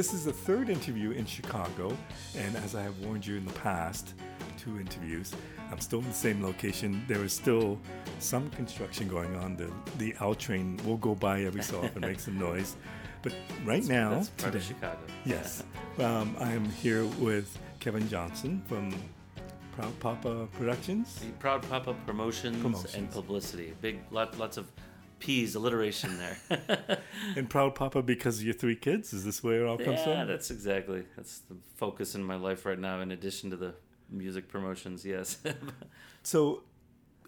this is the third interview in Chicago, and as I have warned you in the past, two interviews, I'm still in the same location. There is still some construction going on. The the L train will go by every so often, make some noise. But right now, That's part of today- Chicago. Yes. Um, I am here with Kevin Johnson from Proud Papa Productions. The Proud Papa promotions, Promotions. and publicity. Big lot, lots of P's alliteration there. And Proud Papa because of your three kids? Is this where it all comes from? yeah, that's exactly that's the focus in my life right now. In addition to the music promotions, yes. So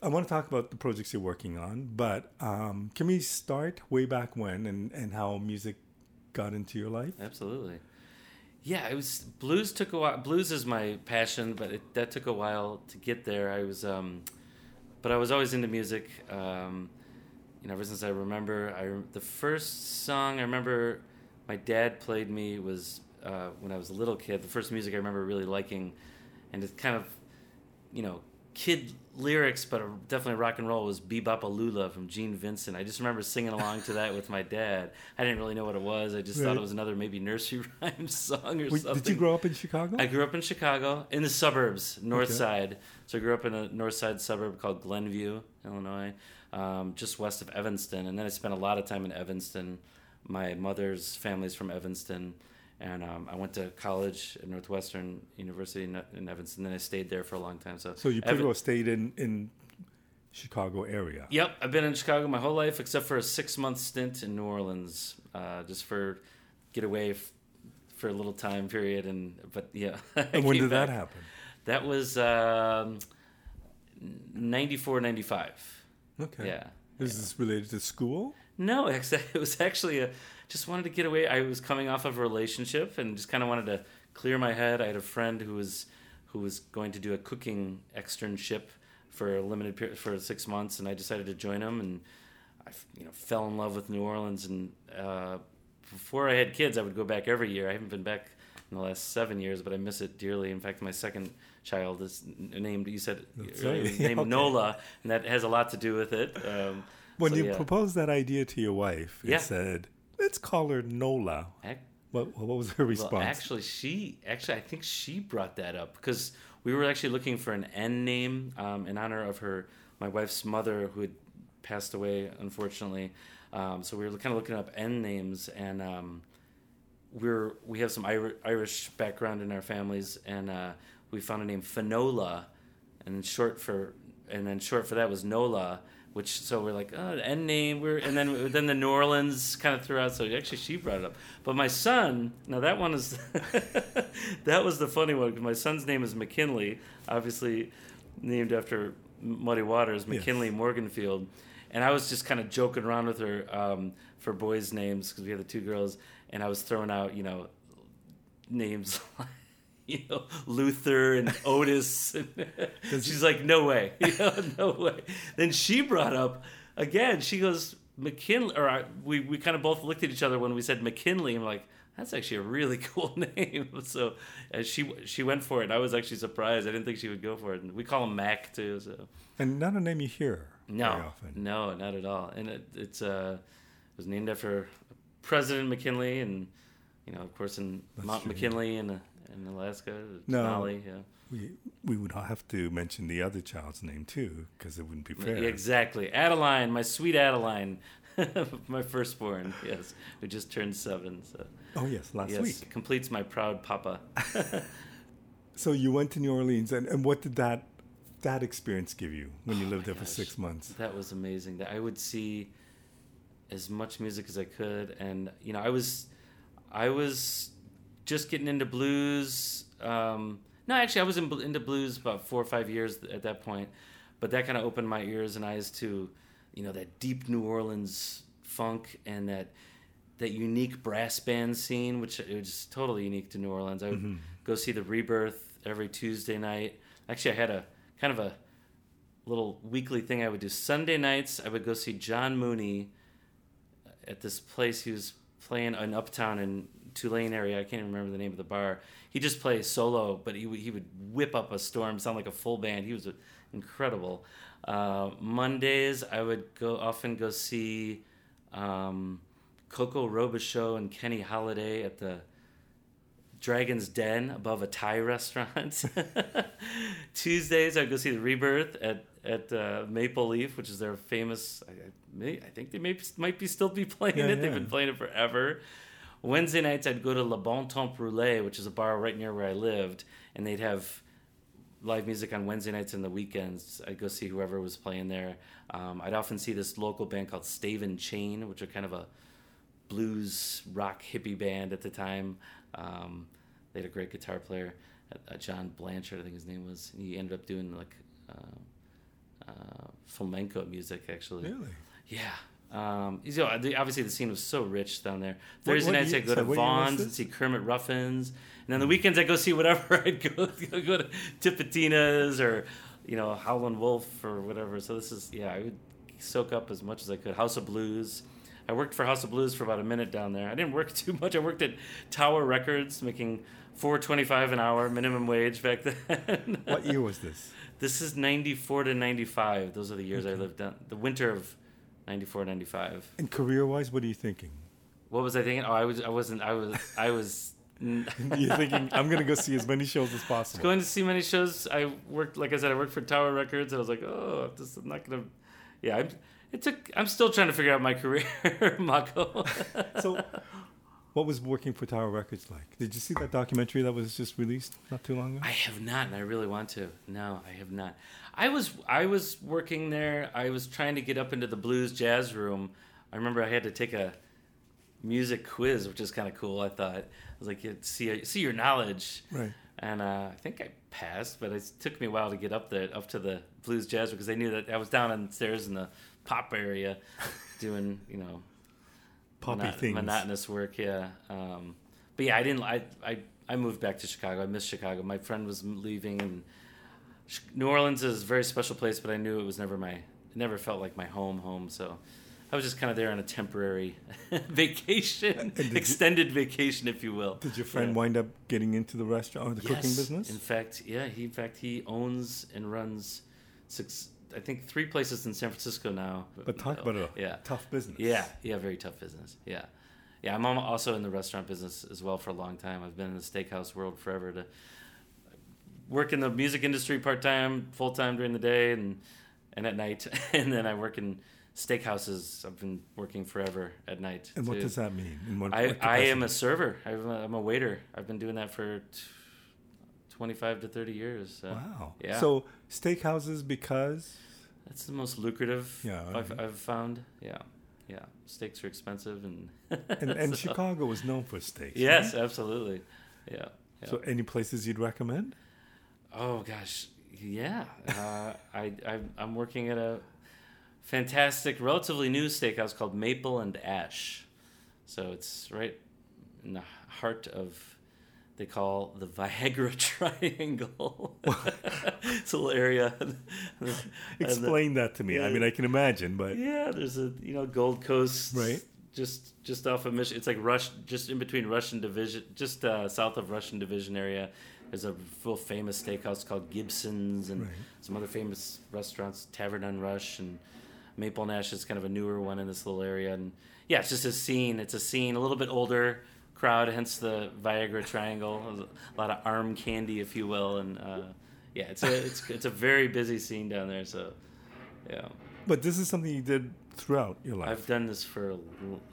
I want to talk about the projects you're working on, but um, can we start way back when and, and how music got into your life? Absolutely. Yeah, it was blues took a while. Blues is my passion, but it, that took a while to get there. I was, um, but I was always into music. Um, you know, ever since I remember, I the first song I remember my dad played me was uh, when I was a little kid. The first music I remember really liking, and it's kind of, you know, kid lyrics, but definitely rock and roll was "Bebop Lula" from Gene Vincent. I just remember singing along to that with my dad. I didn't really know what it was. I just thought it was another maybe nursery rhyme song or Wait, something. did you grow up in Chicago? I grew up in Chicago, in the suburbs, north Okay. side. So I grew up in a north side suburb called Glenview, Illinois, um, just west of Evanston. And then I spent a lot of time in Evanston. My mother's family's from Evanston. And um, I went to college at Northwestern University in, in Evanston. Then I stayed there for a long time. So, so you pretty Evan- well stayed in, in Chicago area. Yep, I've been in Chicago my whole life except for a six month stint in New Orleans, uh, just for get away f- for a little time period. And but yeah, And when did that happen? That was um, 94, 95. Okay. Yeah. Is this related to school? No, it was actually a, just wanted to get away. I was coming off of a relationship and just kind of wanted to clear my head. I had a friend who was who was going to do a cooking externship for a limited period for six months, and I decided to join him. And I, you know, fell in love with New Orleans. And uh, before I had kids, I would go back every year. I haven't been back in the last seven years, but I miss it dearly. In fact, my second child is named. You said earlier, right. named Okay. Nola, and that has a lot to do with it. Um, When so, you yeah. proposed that idea to your wife, you Yeah. said, let's call her Nola. Ac- What, what was her response? Well, actually, she actually I think she brought that up because we were actually looking for an N name um, in honor of her my wife's mother who had passed away unfortunately. Um, so we were kind of looking up N names and um, we're we have some Irish, Irish background in our families and uh, we found a name Finola and short for and then short for that was Nola. Which so we're like oh the N name we're and then then the New Orleans kind of threw out so actually she brought it up but my son now that one is that was the funny one because my son's name is McKinley obviously named after Muddy Waters McKinley Morganfield and I was just kind of joking around with her um, for boys names because we had the two girls and I was throwing out you know names you know Luther and Otis and she's like no way you know no way then she brought up again she goes McKinley or I, we we kind of both looked at each other when we said McKinley and we're like that's actually a really cool name so uh, she she went for it I was actually surprised I didn't think she would go for it and we call him Mac too so and not a name you hear no, very often. no, not at all. And it, it's uh, it was named after President McKinley, and you know, of course, in Mount. McKinley and. uh, in Alaska, No. Denali. Yeah. We, we would have to mention the other child's name too, because it wouldn't be fair. Exactly, Adeline, my sweet Adeline, my firstborn. Yes, who just turned seven. So Oh yes, last yes, week. completes my proud papa. So you went to New Orleans, and, and what did that that experience give you when you Oh lived there for six months? That was amazing. That I would see as much music as I could, and you know, I was, I was just getting into blues. Um, no, actually, I was in, into blues about four or five years at that point, but that kind of opened my ears and eyes to, you know, that deep New Orleans funk and that that unique brass band scene, which it was totally unique to New Orleans. I would go see the Rebirth every Tuesday night. Actually, I had a kind of a little weekly thing I would do. Sunday nights, I would go see John Mooney at this place he was playing in Uptown in Tulane area. I can't even remember the name of the bar. He just plays solo, but he would- he would whip up a storm, sound like a full band. He was incredible. Uh, Mondays, I would go often go see um, Coco Robicheaux and Kenny Holladay at the Dragon's Den above a Thai restaurant. Tuesdays, I'd go see the Rebirth at at uh, Maple Leaf, which is their famous. I, I, may, I think they may might be still be playing Yeah, it. They've been playing it forever. Wednesday nights, I'd go to Le Bon Temps Roulé, which is a bar right near where I lived, and they'd have live music on Wednesday nights and the weekends. I'd go see whoever was playing there. Um, I'd often see this local band called Stave and Chain, which are kind of a blues rock hippie band at the time. Um, they had a great guitar player, uh, John Blanchard, I think his name was. He ended up doing like uh, uh, flamenco music, actually. Really? Yeah. Um, you know, the- obviously the scene was so rich down there. What- Thursday what nights I'd go to sorry, what year was Vaughan's and see Kermit Ruffins, and then the weekends I'd go see whatever. I'd go go to Tipitina's or you know Howlin' Wolf or whatever. So this is yeah, I would soak up as much as I could. House of Blues. I worked for House of Blues for about a minute down there. I didn't work too much. I worked at Tower Records, making four twenty five an hour minimum wage back then. What year was this? This is 94 to 95. Those are the years I lived down. The winter of 94, 95. And career-wise, what are you thinking? What was I thinking? Oh, I was I wasn't I was I was You're thinking I'm gonna go see as many shows as possible. going to see many shows. I worked like I said I worked for Tower Records. And I was like, "Oh, this is not going to Yeah, I'm it took I'm still trying to figure out my career, Mako. So, what was working for Tower Records like? Did you see that documentary that was just released not too long ago? I have not, and I really want to. No, I have not. I was I was working there. I was trying to get up into the blues jazz room. I remember I had to take a music quiz, which is kind of cool. I thought I was like, yeah, see see your knowledge, Right. and uh, I think I passed, but it took me a while to get up there up to the blues jazz because they knew that I was down downstairs in the pop area, doing you know Poppy monot- things. monotonous work. Yeah, um, but yeah, I didn't. I, I I moved back to Chicago. I missed Chicago. My friend was leaving, and New Orleans is a very special place. But I knew it was never my. It never felt like my home. Home. So. I was just kind of there on a temporary vacation, did you- extended vacation, if you will. Did your friend Yeah. wind up getting into the restaurant or the cooking business? In fact, yeah, he in fact he owns and runs six, I think three places in San Francisco now. but talk about a yeah, tough business. yeah, yeah, very tough business. Yeah, yeah. I'm also in the restaurant business as well for a long time. I've been in the steakhouse world forever. To work in the music industry part time, full time during the day, and and at night, and then I work in steakhouses. I've been working forever at night. And what does that mean? What, I, what I am a server. I'm a, I'm a waiter. I've been doing that for t- 25 to 30 years. So Wow. Yeah. So steakhouses because that's the most lucrative Yeah, I've. I've found. Yeah. Yeah. Steaks are expensive and. and, and so- Chicago was known for steaks. Yes, right? absolutely. Yeah. yeah. So any places you'd recommend? Oh gosh, yeah. Uh, I, I I'm working at a fantastic, relatively new steakhouse called Maple and Ash. So it's right in the heart of they call the Viagra Triangle. it's a little area. And the- Explain that to me. I mean, I can imagine, but yeah, there's a you know Gold Coast, Right. Just just off of Mission. It's like Rush, just in between Rush and Division, just uh, south of Rush and Division area. There's a real famous steakhouse called Gibson's, and Right. some other famous restaurants, Tavern on Rush and Maple and Ash is kind of a newer one in this little area. And yeah, it's just a scene. It's a scene, a little bit older crowd, hence the Viagra Triangle. A lot of arm candy, if you will, and uh, yeah, it's a it's it's a very busy scene down there. So yeah. but this is something you did throughout your life. I've done this for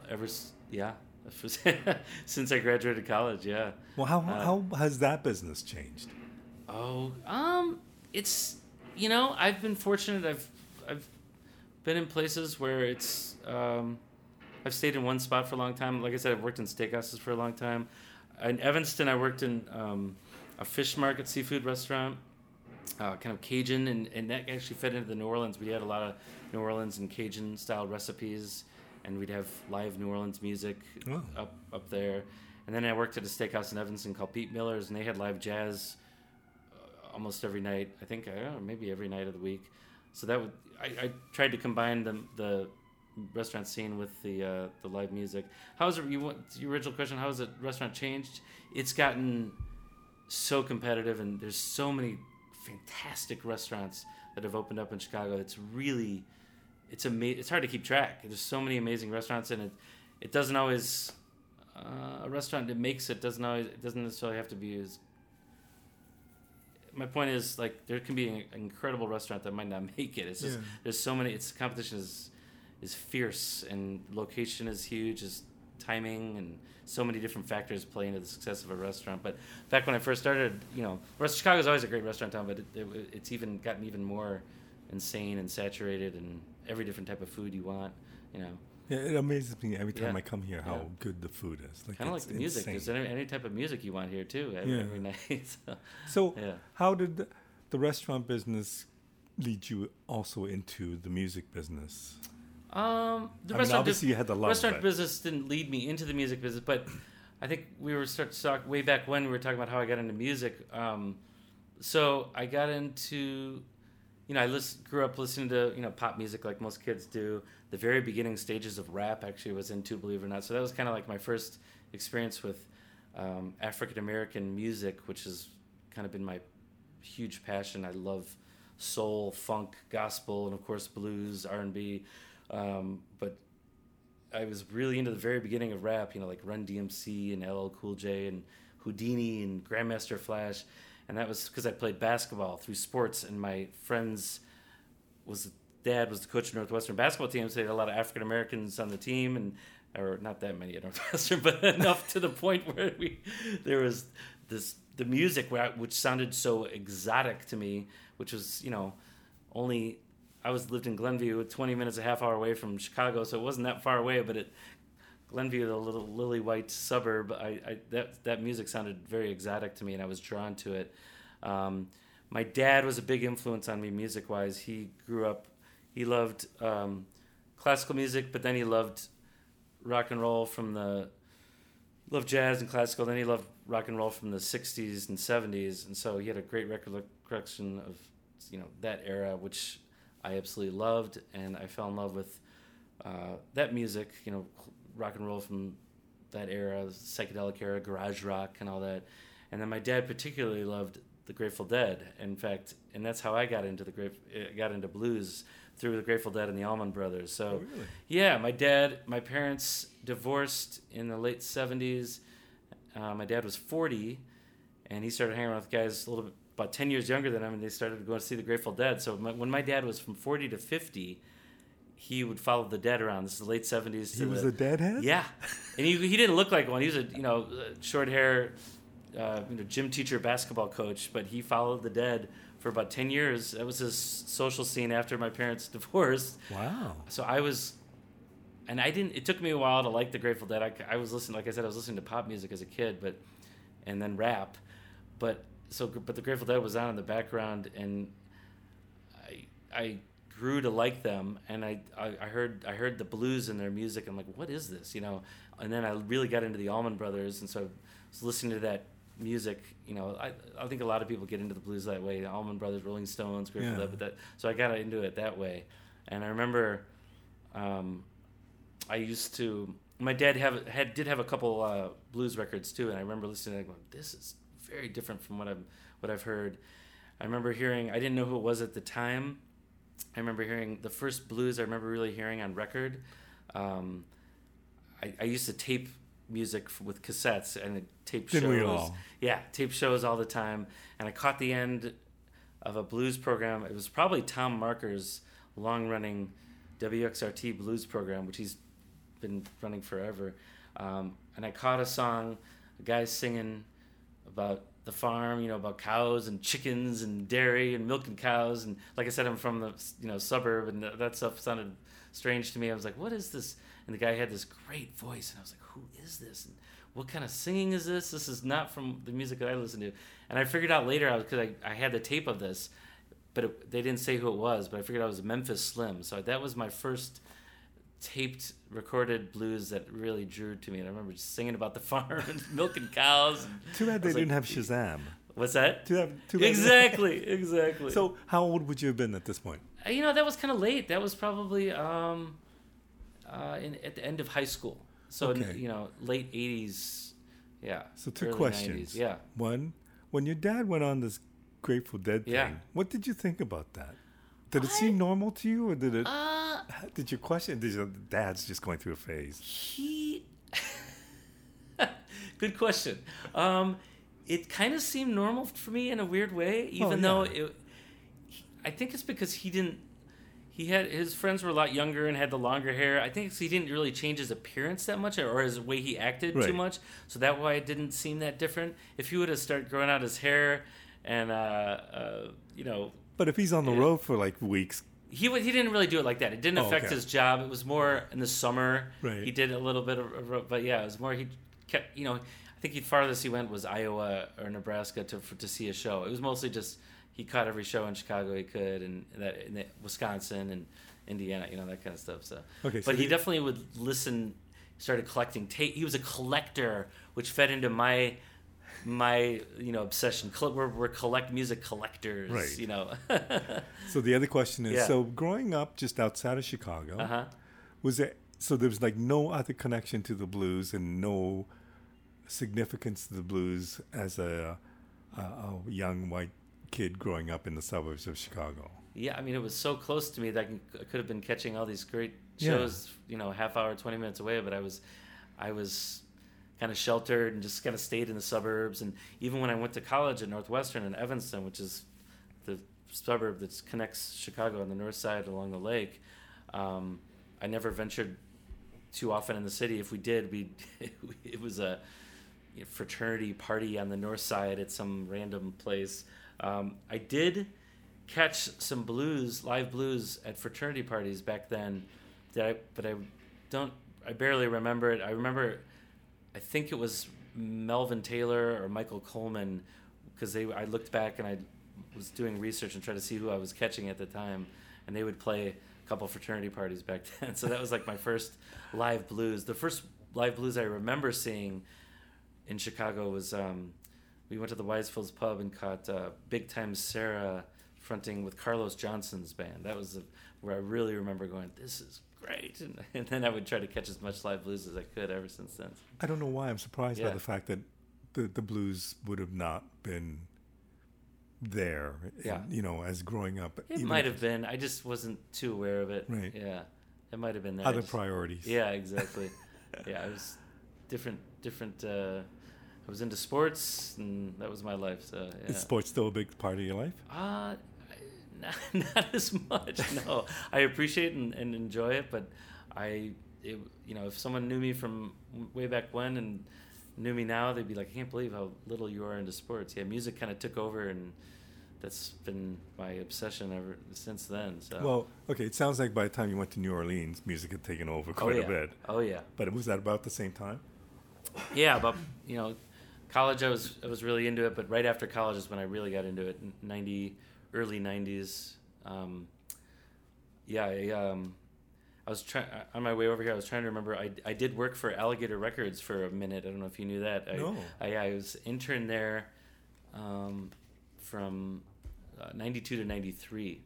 ever, yeah, since I graduated college. Yeah. well, how uh, how has that business changed? Oh, um, it's you know I've been fortunate. I've I've been in places where it's um, I've stayed in one spot for a long time. Like I said, I've worked in steakhouses for a long time. In Evanston, I worked in um, a fish market seafood restaurant, uh, kind of Cajun, and, and that actually fed into the New Orleans. We had a lot of New Orleans and Cajun style recipes, and we'd have live New Orleans music Oh. up up there. And then I worked at a steakhouse in Evanston called Pete Miller's, and they had live jazz uh, almost every night. I think I don't know, maybe every night of the week. So that would I, I tried to combine the the restaurant scene with the uh, the live music. How's it? You want your original question? How has the restaurant changed? It's gotten so competitive, and there's so many fantastic restaurants that have opened up in Chicago. It's really it's ama- It's hard to keep track. There's so many amazing restaurants, and it it doesn't always uh, a restaurant that makes it doesn't always it doesn't necessarily have to be as. My point is like there can be an incredible restaurant that might not make it. It's just Yeah. there's so many. It's competition is is fierce and location is huge. Is timing and so many different factors play into the success of a restaurant. But back when I first started, you know, Rest- Chicago's always a great restaurant town, but it, it, it's even gotten even more insane and saturated and every different type of food you want. You know, Yeah, it amazes me every time Yeah. I come here how Yeah. good the food is. Like kind of like the music. insane. There's any, any type of music you want here too every, Yeah. every night. so, So, how did the, the restaurant business lead you also into the music business? Um, the I mean, restaurant obviously you had the love restaurant business didn't lead me into the music business, but I think we were start to talk way back when we were talking about how I got into music. Um, so I got into, you know, I listen, grew up listening to you know pop music like most kids do. The very beginning stages of rap actually was into, believe it or not. So that was kind of like my first experience with um, African American music, which has kind of been my huge passion. I love soul, funk, gospel, and of course blues, R and B. Um, but I was really into the very beginning of rap, you know, like Run DMC and LL Cool J and Whodini and Grandmaster Flash, and that was because I played basketball through sports, and my friends was dad was the coach of Northwestern basketball team, so they had a lot of African Americans on the team, and or not that many at Northwestern, but enough to the point where we there was this the music which sounded so exotic to me, which was you know only I was lived in Glenview, 20 minutes, a half hour away from Chicago, so it wasn't that far away. But it, Glenview, the little lily white suburb, I, I that that music sounded very exotic to me, and I was drawn to it. Um, my dad was a big influence on me music wise. He grew up, he loved um, classical music, but then he loved rock and roll from the loved jazz and classical. Then he loved rock and roll from the '60s and ~70s, and so he had a great recollection of you know that era, which I absolutely loved, and I fell in love with uh, that music. You know, rock and roll from that era, psychedelic era, garage rock, and all that. And then my dad particularly loved the Grateful Dead. In fact, and that's how I got into the great got into blues through the Grateful Dead and the Allman Brothers. So. Oh, really? Yeah, my dad, my parents divorced in the late 70s. Uh, my dad was 40, and he started hanging around with guys a little bit, about 10 years younger than him, and they started going to see the Grateful Dead. So my, when my dad was from 40 to 50, he would follow the Dead around. This is the late 70s. He was the, a deadhead? yeah, and he, he didn't look like one. He was a you know short hair, uh, you know gym teacher, basketball coach. But he followed the Dead for about ten years. That was his social scene after my parents divorced. Wow. So I was, and I didn't. It took me a while to like the Grateful Dead. I, I was listening, like I said, I was listening to pop music as a kid, but and then rap, but so but the Grateful Dead was on in the background, and I I grew to like them, and I, I I heard I heard the blues in their music. I'm like, what is this, you know? And then I really got into the Allman Brothers, and so I was listening to that music. You know, I I think a lot of people get into the blues that way. The Allman Brothers, Rolling Stones, Grateful Yeah. Dead, but that so I got into it that way, and I remember. Um, I used to. My dad have had did have a couple uh, blues records too, and I remember listening. and going, "This is very different from what I'm what I've heard." I remember hearing. I didn't know who it was at the time. I remember hearing the first blues. I remember really hearing on record. Um, I, I used to tape music f- with cassettes and tape Didn't shows. we all? Yeah, tape shows all the time. And I caught the end of a blues program. It was probably Tom Marker's long running WXRT blues program, which he's been running forever. Um, and I caught a song, a guy singing about the farm, you know, about cows and chickens and dairy and milking cows. And like I said, I'm from the you know suburb, and that stuff sounded strange to me. I was like, what is this? And the guy had this great voice, and I was like, who is this? And what kind of singing is this? This is not from the music that I listen to. And I figured out later, I because I, I had the tape of this, but it, they didn't say who it was. But I figured out it was Memphis Slim. So that was my first taped recorded blues that really drew to me. And I remember just singing about the farm and milking cows. And Too bad they like, didn't have Shazam. What's that? Too, have, too bad Exactly, exactly. So, how old would you have been at this point? Uh, you know that was kind of late. That was probably um, uh, in, at the end of high school. So Okay. you know, late '80s. Yeah. So, two questions. 90s, Yeah. One, when your dad went on this Grateful Dead thing, Yeah. what did you think about that? Did it I- seem normal to you, or did it? Uh, did you question? Did your dad's just going through a phase? he good question. Um, it kind of seemed normal for me in a weird way, even Oh, though it. I think it's because he didn't. He had his friends were a lot younger and had the longer hair. I think he didn't really change his appearance that much, or his way he acted too much. So that why it didn't seem that different. If he would have started growing out his hair, and uh, uh, you know, But if he's on the Yeah. road for like weeks, he wa- he didn't really do it like that. It didn't Oh, affect okay. his job. It was more in the summer. Right. He did a little bit of, but yeah, it was more. He kept, you know, I think the farthest he went was Iowa or Nebraska to for, to see a show. It was mostly just he caught every show in Chicago he could, and that in Wisconsin and Indiana, you know, that kind of stuff. So, Okay, so but he definitely would listen. Started collecting tape. He was a collector, which fed into my my you know obsession. We're, we're collect music collectors, Right. You know. so the other question is: Yeah. so growing up just outside of Chicago, uh huh. was there so there was like no other connection to the blues and no significance to the blues as a, a, a young white kid growing up in the suburbs of Chicago? Yeah, I mean, it was so close to me that I, could have been catching all these great shows, Yeah. you know, half hour, twenty minutes away. But I was, I was kind of sheltered and just kind of stayed in the suburbs. And even when I went to college at Northwestern in Evanston, which is the suburb that connects Chicago on the north side along the lake, um, I never ventured too often in the city. If we did, we it was a fraternity party on the north side at some random place. Um, I did catch some blues, live blues at fraternity parties back then. That I, but I don't. I barely remember it. I remember. I think it was Melvin Taylor or Michael Coleman, because they. I looked back and I was doing research and tried to see who I was catching at the time, and they would play a couple fraternity parties back then. So that was like my first live blues. The first live blues I remember seeing in Chicago was um, we went to the Wise Fools pub and caught uh, Big Time Sarah fronting with Carlos Johnson's band. That was the, where I really remember going, "This is great," and, and then I would try to catch as much live blues as I could ever since then. I don't know why I'm surprised by the fact that the, the blues would have not been there. Yeah. you know, as growing up. It might have been. I just wasn't too aware of it. Right. Yeah, it might have been there. Other just- priorities. Yeah, exactly. yeah, I was different. Different. Uh, I was into sports, and that was my life. So yeah. Is sports still a big part of your life? Uh, not, not as much. No, I appreciate and, and enjoy it, but I, it, you know, if someone knew me from way back when and knew me now, they'd be like, I can't believe how little you are into sports. Yeah, music kind of took over, and that's been my obsession ever since then. So. Well, okay. It sounds like by the time you went to New Orleans, music had taken over oh quite yeah. a bit. Oh yeah. But was that about the same time? Yeah, but you know, college I was I was really into it, but right after college is when I really got into it. Ninety, early nineties. Um, yeah, I, um, I was trying on my way over here. I was trying to remember. I, I did work for Alligator Records for a minute. I don't know if you knew that. I, No. I, I was intern there um, from uh, ninety two to ninety three.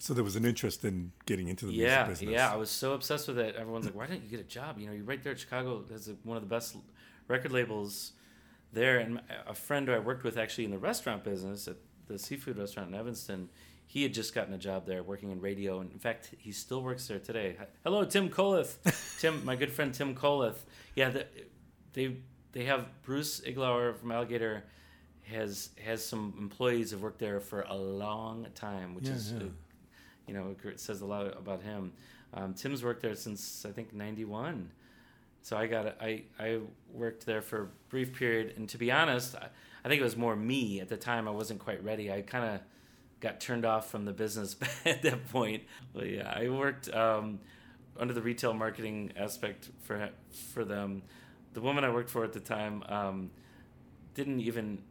So there was an interest in getting into the Yeah, music business. yeah. I was so obsessed with it. Everyone's like, "Why don't you get a job? You know, you're right there at Chicago. A, one of the best record labels there." And a friend who I worked with actually in the restaurant business at the seafood restaurant in Evanston, he had just gotten a job there working in radio. And in fact, he still works there today. Hello, Tim Kolleth. Tim, my good friend Tim Kolleth. Yeah, the, they they have Bruce Iglauer from Alligator has has some employees who've worked there for a long time, which Yeah, is yeah. uh, you know, it says a lot about him. Um, Tim's worked there since I think '91, so I got I I worked there for a brief period. And to be honest, I, I think it was more me at the time. I wasn't quite ready. I kind of got turned off from the business at that point. But yeah, I worked um, under the retail marketing aspect for for them. The woman I worked for at the time um, didn't even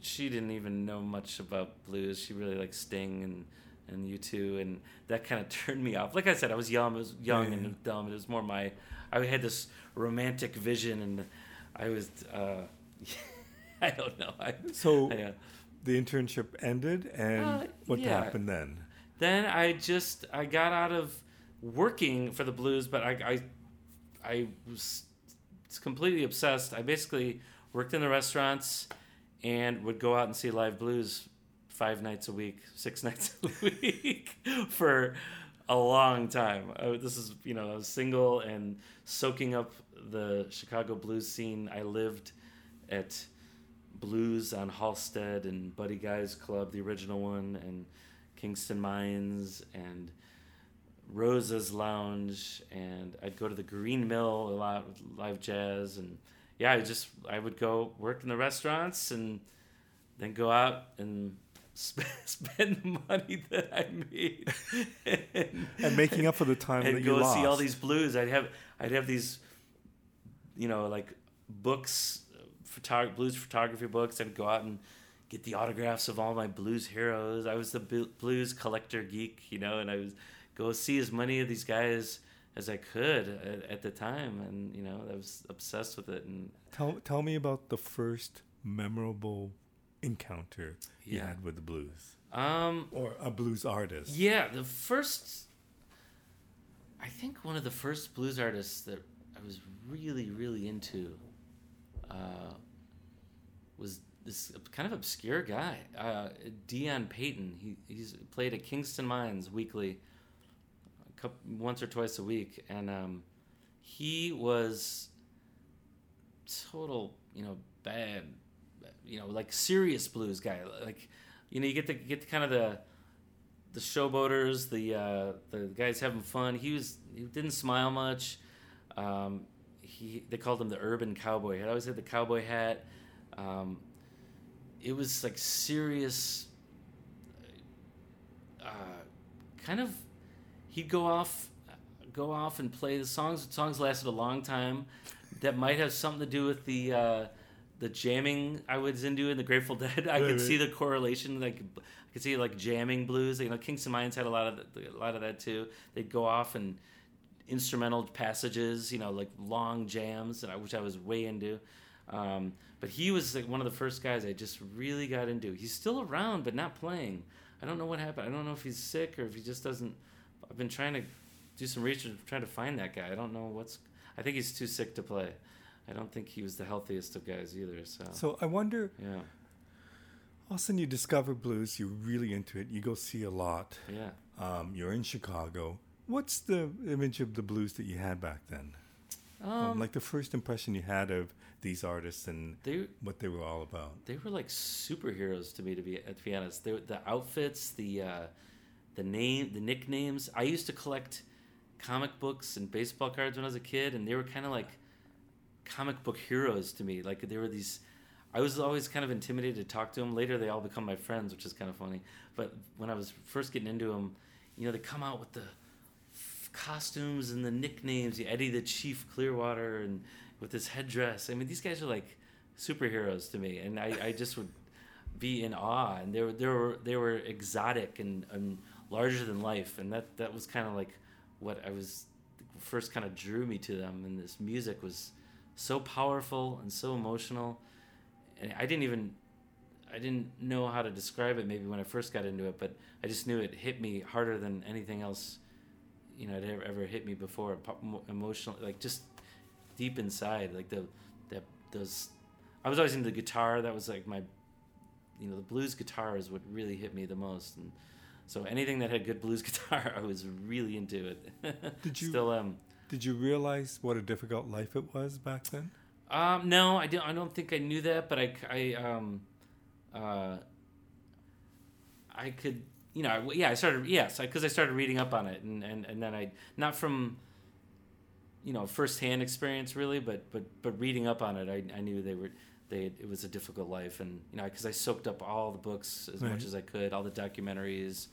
she didn't even know much about blues. She really liked Sting and and U2, and that kind of turned me off. Like I said, I was young. I was young Yeah, and dumb. It was more my. I had this romantic vision, and I was. Uh, I don't know. I, So I, uh, the internship ended, and Uh, what yeah. happened then? then I just I got out of working for the blues, but I I, I was completely obsessed. I basically worked in the restaurants and would go out and see live blues five nights a week, six nights a week for a long time. I, this is you know I was single and soaking up the Chicago blues scene. I lived at Blues on Halsted and Buddy Guys Club, the original one, and Kingston Mines and Rosa's Lounge, and I'd go to the Green Mill a lot with live jazz, and yeah, I just I would go work in the restaurants and then go out and spend, spend the money that I made and, and making up for the time and that go you lost. And go see all these blues. I'd have I'd have these, you know, like books, photog- blues photography books. I'd go out and get the autographs of all my blues heroes. I was the blues collector geek, you know, and I was go see as many of these guys as I could at, at the time, and you know, I was obsessed with it. And tell tell me about the first memorable encounter you had with the blues um, or a blues artist. Yeah, the first. I think one of the first blues artists that I was really, really into uh, was this kind of obscure guy, uh, Dion Payton. He he's played at Kingston Mines weekly, couple, once or twice a week, and um, he was total, you know, bad, you know, like serious blues guy. Like, you know, you get the get the, kind of the the showboaters, the uh, the guys having fun. He was he didn't smile much. Um, he they called him the urban cowboy. He always had the cowboy hat. Um, it was like serious. Uh, kind of, he'd go off, go off and play the songs. The songs lasted a long time. That might have something to do with the. Uh, the jamming I was into in the Grateful Dead, I Right, could right. see the correlation. Like I could see like jamming blues. You know, Kings Kingston Mines had a lot of the, a lot of that too. They'd go off and instrumental passages. You know, like long jams, and I, which I was way into. Um, but he was like one of the first guys I just really got into. He's still around, but not playing. I don't know what happened. I don't know if he's sick or if he just doesn't. I've been trying to do some research, trying to find that guy. I don't know what's. I think he's too sick to play. I don't think he was the healthiest of guys either. So, So I wonder, yeah, all of a sudden you discover blues, you're really into it, you go see a lot. yeah. Um, you're in Chicago. What's the image of the blues that you had back then? Um, like the first impression you had of these artists and they what they were all about. they were like superheroes to me to be to be honest. They, the outfits, the uh, the name, the nicknames. I used to collect comic books and baseball cards when I was a kid, and they were kind of like comic book heroes to me. Like they were these. I was always kind of intimidated to talk to them. Later, they all become my friends, which is kind of funny. But when I was first getting into them, you know, they come out with the costumes and the nicknames. The Eddie the Chief Clearwater, and with his headdress. I mean, these guys are like superheroes to me, and I, I just would be in awe. And they were they were they were exotic and, and larger than life, and that that was kind of like what I was first kind of drew me to them. And this music was so powerful and so emotional, and I didn't even I didn't know how to describe it maybe when I first got into it, but I just knew it hit me harder than anything else, you know, it ever, ever hit me before. po- mo- Emotional, like just deep inside, like the that those. I was always into the guitar. That was like my, you know, the blues guitar is what really hit me the most, and so anything that had good blues guitar, I was really into it. Did you- still am? Did you realize what a difficult life it was back then? Um, no, I don't. I don't think I knew that, but I, I, um, uh, I could, you know, I- yeah, I started, yes, because I, started reading up on it, and, and, and then I, not from, you know, firsthand experience really, but but but reading up on it, I, I knew they were, they, it was a difficult life, and you know, because I soaked up all the books as Right. much as I could, all the documentaries,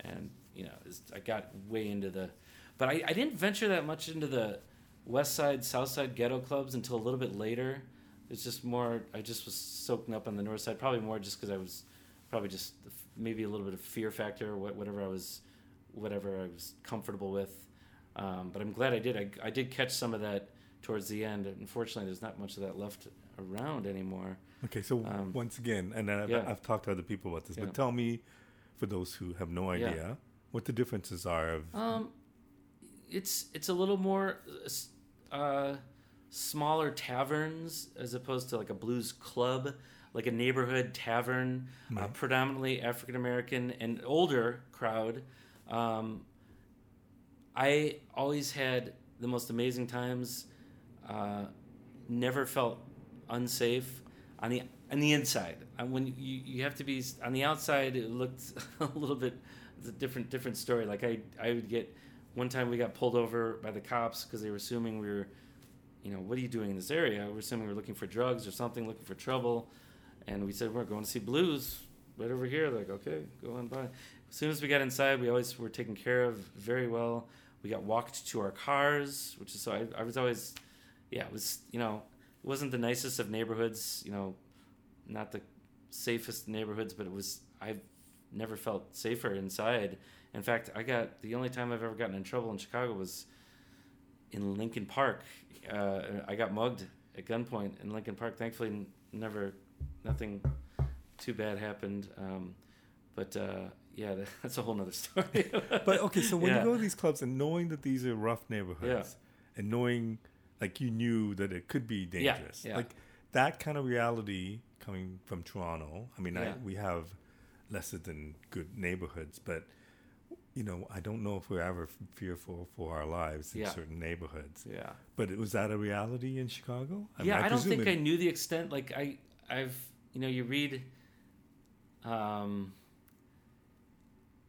and you know, I got way into the, but I, I didn't venture that much into the West Side, South Side ghetto clubs until a little bit later. It's just more. I just was soaking up on the North Side, probably more just because I was, probably just maybe a little bit of fear factor, whatever I was, whatever I was comfortable with. Um, but I'm glad I did. I, I did catch some of that towards the end. Unfortunately, there's not much of that left around anymore. Okay, so Um, once again, and I've, yeah. I've talked to other people about this, Yeah. but tell me, for those who have no Yeah. idea, what the differences are of. Um, it's it's a little more uh, uh, smaller taverns as opposed to like a blues club, like a neighborhood tavern, uh, predominantly African American and older crowd. Um, I always had the most amazing times. Uh, never felt unsafe on the on the inside. And when you you have to be on the outside, it looked a little bit it's a different different story. Like I I would get one time we got pulled over by the cops because they were assuming we were, you know, what are you doing in this area? We're assuming we are looking for drugs or something, looking for trouble, and we said we're going to see blues right over here. Like okay, go on by. As soon as we got inside, we always were taken care of very well. We got walked to our cars, which is so I, I was always, yeah, it was you know, it wasn't the nicest of neighborhoods, you know, not the safest neighborhoods, but it was I've never felt safer inside. In fact, I got the only time I've ever gotten in trouble in Chicago was in Lincoln Park. Uh, I got mugged at gunpoint in Lincoln Park. Thankfully, never, nothing too bad happened. Um, but uh, yeah, that's a whole nother story. but okay, so when yeah. you go to these clubs and knowing that these are rough neighborhoods, yeah. and knowing like you knew that it could be dangerous, yeah. like that kind of reality coming from Toronto. I mean, I, we have lesser than good neighborhoods, but you know, I don't know if we're ever fearful for our lives in certain neighborhoods. Yeah. But was that a reality in Chicago? I yeah, mean, I, I don't think it, I knew the extent. Like I, I've, you know, you read. Um,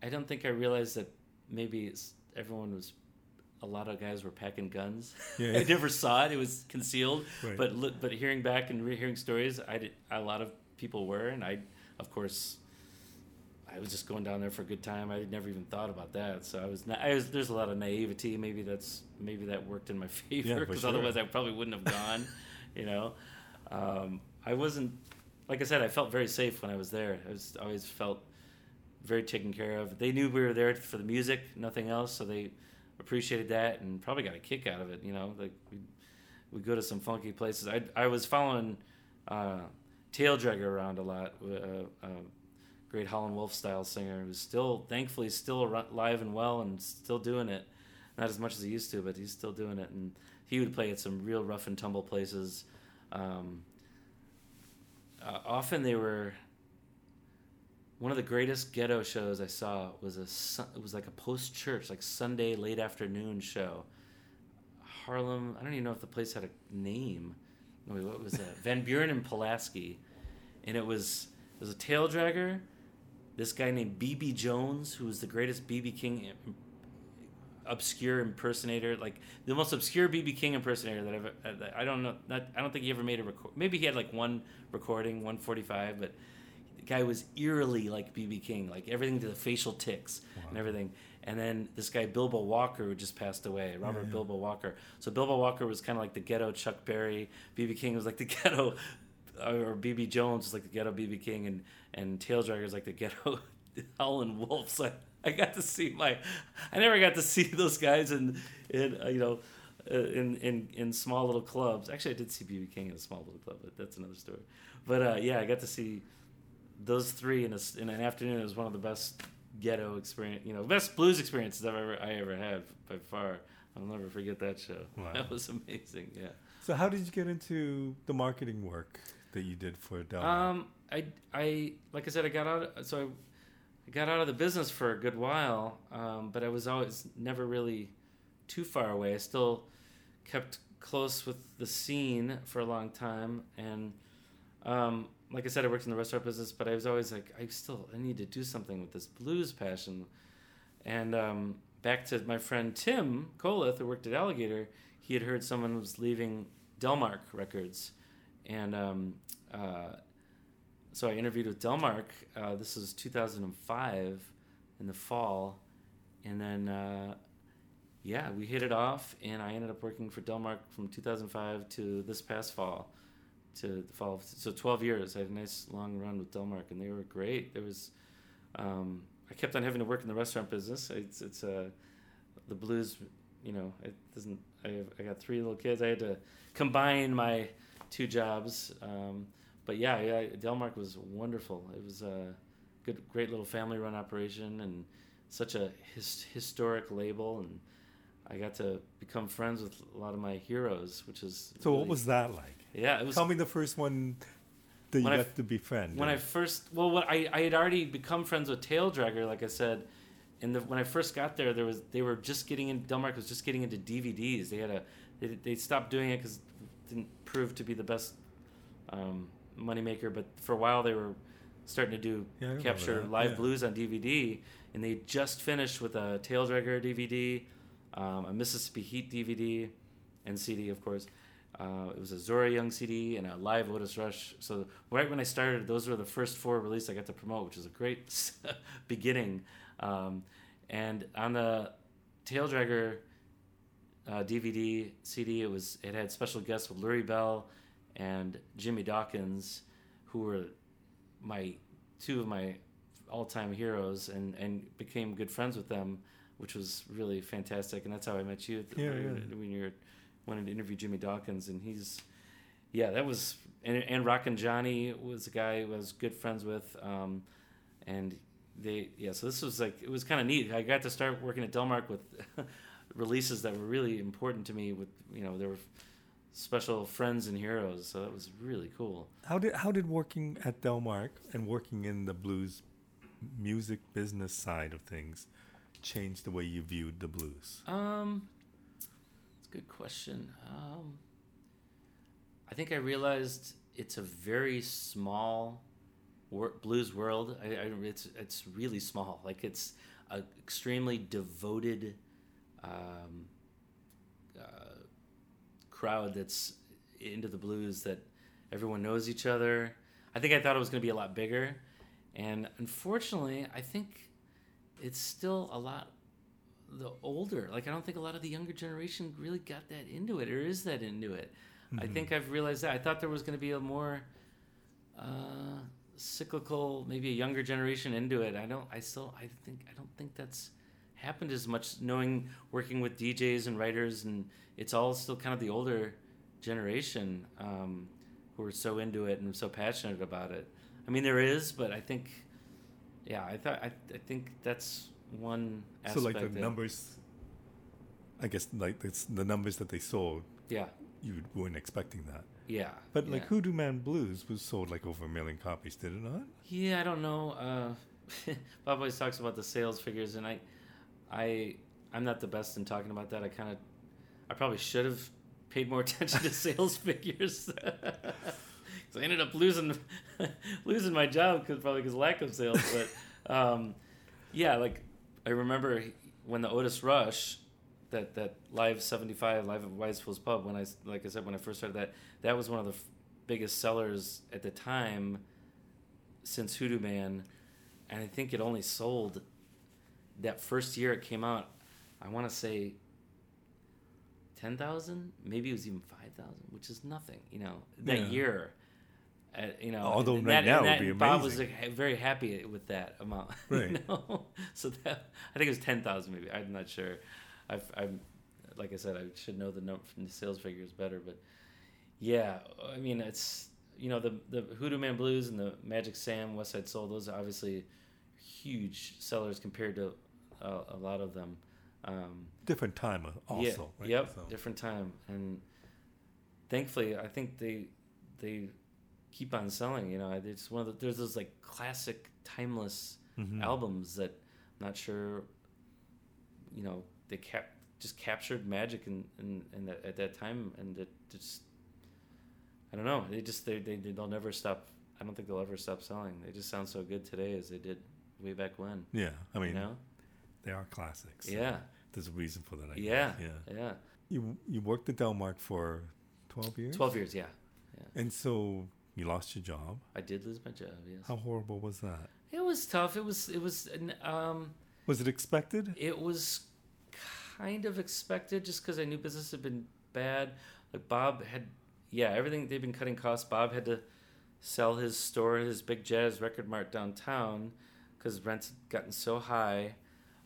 I don't think I realized that maybe everyone was a lot of guys were packing guns. Yeah. I never saw it; it was concealed. Right. But but hearing back and re- hearing stories, I did, a lot of people were, and I, of course, I was just going down there for a good time. I never even thought about that. So I was, I was there's a lot of naivety. Maybe that's maybe that worked in my favor because yeah, sure. otherwise I probably wouldn't have gone. you know, um, I wasn't like I said. I felt very safe when I was there. I was always felt very taken care of. They knew we were there for the music, nothing else. So they appreciated that and probably got a kick out of it. You know, like we go to some funky places. I I was following uh, Tail Dragger around a lot. Uh, uh, great Howlin' Wolf style singer who's still thankfully still alive and well and still doing it. Not as much as he used to, but he's still doing it. And he would play at some real rough and tumble places. Um, uh, often they were one of the greatest ghetto shows I saw was a it was like a post church like Sunday late afternoon show. Harlem. I don't even know if the place had a name. Wait, what was that? Van Buren and Pulaski, and it was it was a tail dragger. This guy named BB Jones, who was the greatest BB King obscure impersonator, like the most obscure BB King impersonator that I've. Uh, I don't know. Not, I don't think he ever made a record. Maybe he had like one recording, one forty five, but the guy was eerily like BB King, like everything to the facial ticks wow. and everything. And then this guy Bilbo Walker who just passed away, Robert yeah, yeah. Bilbo Walker. So Bilbo Walker was kind of like the ghetto Chuck Berry. BB King was like the ghetto, uh, or BB Jones was like the ghetto BB King, and and Tail Dragger is like the ghetto Howlin' Wolf. So I, got to see my, I never got to see those guys in in uh, you know. Uh, in, in in small little clubs. Actually, I did see BB King in a small little club, but that's another story. But uh, yeah, I got to see those three in, a, in an afternoon It was one of the best ghetto experience, you know, best blues experiences I've ever I ever had by far. I'll never forget that show. Wow. That was amazing. Yeah. So how did you get into the marketing work that you did for Del? Um, I I like I said I got out so I, I got out of the business for a good while, um, but I was always never really too far away. I still kept close with the scene for a long time and um, like I said, I worked in the restaurant business, but I was always like, I still I need to do something with this blues passion. And um, back to my friend Tim Kolleth, who worked at Alligator, he had heard someone was leaving Delmark Records, and um, uh, so I interviewed with Delmark. Uh, this was 2005 in the fall, and then uh, yeah, we hit it off, and I ended up working for Delmark from 2005 to this past fall to the fall. So 12 years. I had a nice long run with Delmark, and they were great. There was, um, I kept on having to work in the restaurant business. It's it's uh, the blues. You know, it doesn't. I have, I got three little kids. I had to combine my two jobs. Um, but yeah, yeah, Delmark was wonderful. It was a good, great little family-run operation, and such a his, historic label and. I got to become friends with a lot of my heroes, which is. So, really, what was that like? Yeah, it was. Tell me the first one that you got I, to befriend. When I first, well, what I, I had already become friends with Tail Dragger, like I said. And the when I first got there, there was they were just getting in. Delmark was just getting into DVDs. They had a they, they stopped doing it because it didn't prove to be the best um, moneymaker. But for a while, they were starting to do Yeah, capture live yeah. blues on DVD, and they just finished with a Tail Dragger DVD, um, a Mississippi Heat DVD, and CD, of course. Uh, it was a Zora Young CD and a live Otis Rush. So right when I started, those were the first four releases I got to promote, which was a great beginning. Um, and on the Tail Dragger uh, DVD CD, it was it had special guests with Lurrie Bell and Jimmy Dawkins, who were my two of my all-time heroes, and and became good friends with them, which was really fantastic. And that's how I met you Yeah, when, yeah. when you're wanted to interview Jimmy Dawkins, and he's yeah, that was and and Rockin' Johnny was a guy I was good friends with, um, and they yeah. So this was like it was kind of neat. I got to start working at Delmark with releases that were really important to me. With you know there were special friends and heroes, so that was really cool. How did how did working at Delmark and working in the blues music business side of things change the way you viewed the blues? Um, it's a good question. Um, I think I realized it's a very small wor- blues world. I, I, it's it's really small. Like it's a extremely devoted um, crowd that's into the blues. That everyone knows each other. I think I thought it was going to be a lot bigger, and unfortunately, I think it's still a lot the older like i don't think a lot of the younger generation really got that into it or is that into it i think i've realized that i thought there was going to be a more uh, cyclical maybe a younger generation into it i don't i still i think i don't think that's happened as much knowing working with djs and writers and it's all still kind of the older generation um, who are so into it and so passionate about it i mean there is but i think yeah i thought i, I think that's one aspect. So like the that- numbers, I guess like it's the numbers that they sold, yeah you weren't expecting that. yeah But like yeah. Hoodoo Man Blues was sold like over a million copies, did it not? Yeah, I don't know. Uh, Bob always talks about the sales figures, and I, I, I'm not the best in talking about that. I kind of, I probably should have paid more attention to sales figures. 'Cause I ended up losing, losing my job because probably because lack of sales. But, um, yeah, like I remember when the Otis Rush, that that live '75 live at Wise Fools Pub. When I like I said when I first started that, that was one of the f- biggest sellers at the time since Hoodoo Man, and I think it only sold that first year it came out. I want to say ten thousand, maybe it was even five thousand, which is nothing. You know that Yeah. year. Uh, you know, Although right that, now it would be be Bob was like, very happy with that amount. Right. You know? So that I think it was ten thousand, maybe. I'm not sure. I've, I'm, like I said, I should know the number from the sales figures better, but yeah, I mean, it's you know the the Hoodoo Man Blues and the Magic Sam West Side Soul. Those are obviously huge sellers compared to uh, a lot of them. Um, Different time also. yeah, right? Yep. So- Different time, and thankfully, I think they they keep on selling. You know, it's one of the there's those like classic, timeless Mhm. albums that I'm not sure. You know, they cap just captured magic in in, in that, at that time, and it just I don't know. They just they they they'll never stop. I don't think they'll ever stop selling. They just sound so good today as they did way back when. Yeah, I mean, you know? They are classics. so Yeah. There's a reason for that. I Yeah. guess. Yeah. Yeah. You you worked at Delmark for twelve years. Twelve years. Yeah. And so you lost your job. I did lose my job. Yes. How horrible was that? It was tough. It was. It was. Um. Was it expected? It was kind of expected, just because I knew business had been bad. Like Bob had, yeah, everything they've been cutting costs. Bob had to sell his store, his Big Jazz Record Mart downtown, because rents had gotten so high.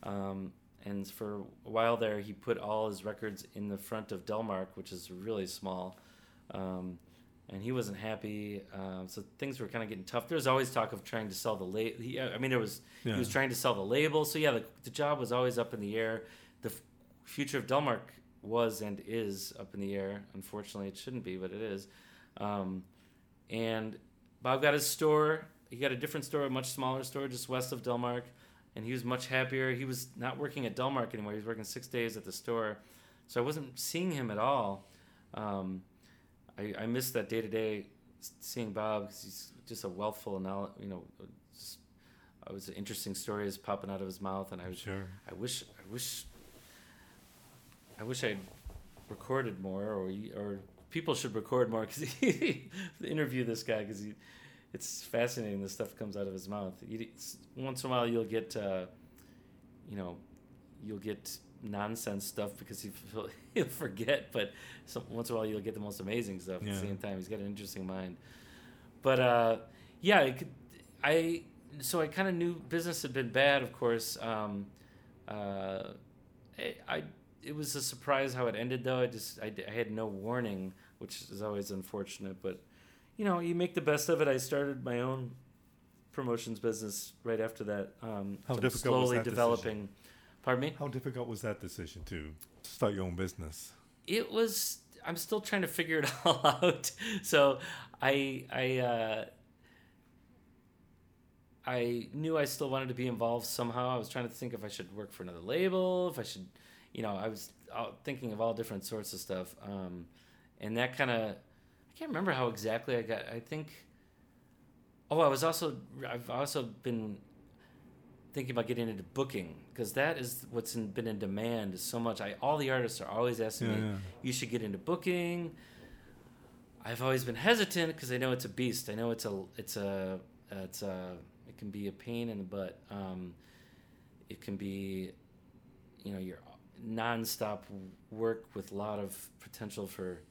Um, and for a while there, he put all his records in the front of Delmark, which is really small. Um, and he wasn't happy. Um, so things were kind of getting tough. There was always talk of trying to sell the label. I mean, there was Yeah. he was trying to sell the label. So yeah, the, the job was always up in the air. The f- future of Delmark was and is up in the air. Unfortunately, it shouldn't be, but it is. Um, and Bob got his store. He got a different store, a much smaller store, just west of Delmark, and he was much happier. He was not working at Delmark anymore. He was working six days at the store, so I wasn't seeing him at all. Um, I, I missed that day to day seeing Bob because he's just a wealthful knowledge. You know, just, it was an interesting stories popping out of his mouth, and I was Sure. I wish I wish I wish I'd recorded more, or or people should record more because interview this guy because he it's fascinating the stuff comes out of his mouth. It's- once in a while you'll get uh, you know you'll get nonsense stuff because he, he'll forget, but some, once in a while you'll get the most amazing stuff at the same time. He's got an interesting mind. But uh, yeah, it could, I so I kind of knew business had been bad, of course. Um, uh, I, I it was a surprise how it ended though. I just I, I had no warning, which is always unfortunate. But you know, you make the best of it. I started my own promotions business right after that. Um, How so difficult was slowly that decision? developing. Pardon me. How difficult was that decision to start your own business? it was i'm still trying to figure it all out so i i uh i knew i still wanted to be involved somehow i was trying to think if i should work for another label if i should you know i was out thinking of all different sorts of stuff um and that kind of i can't remember how exactly i got i think oh i was also i've also been thinking about getting into booking because that is what's in, been in demand so much. I all the artists are always asking Yeah, me, yeah. "You should get into booking." I've always been hesitant because I know it's a beast. I know it's a it's a it's a it can be a pain in the butt. Um, it can be, you know, your nonstop work with a lot of potential for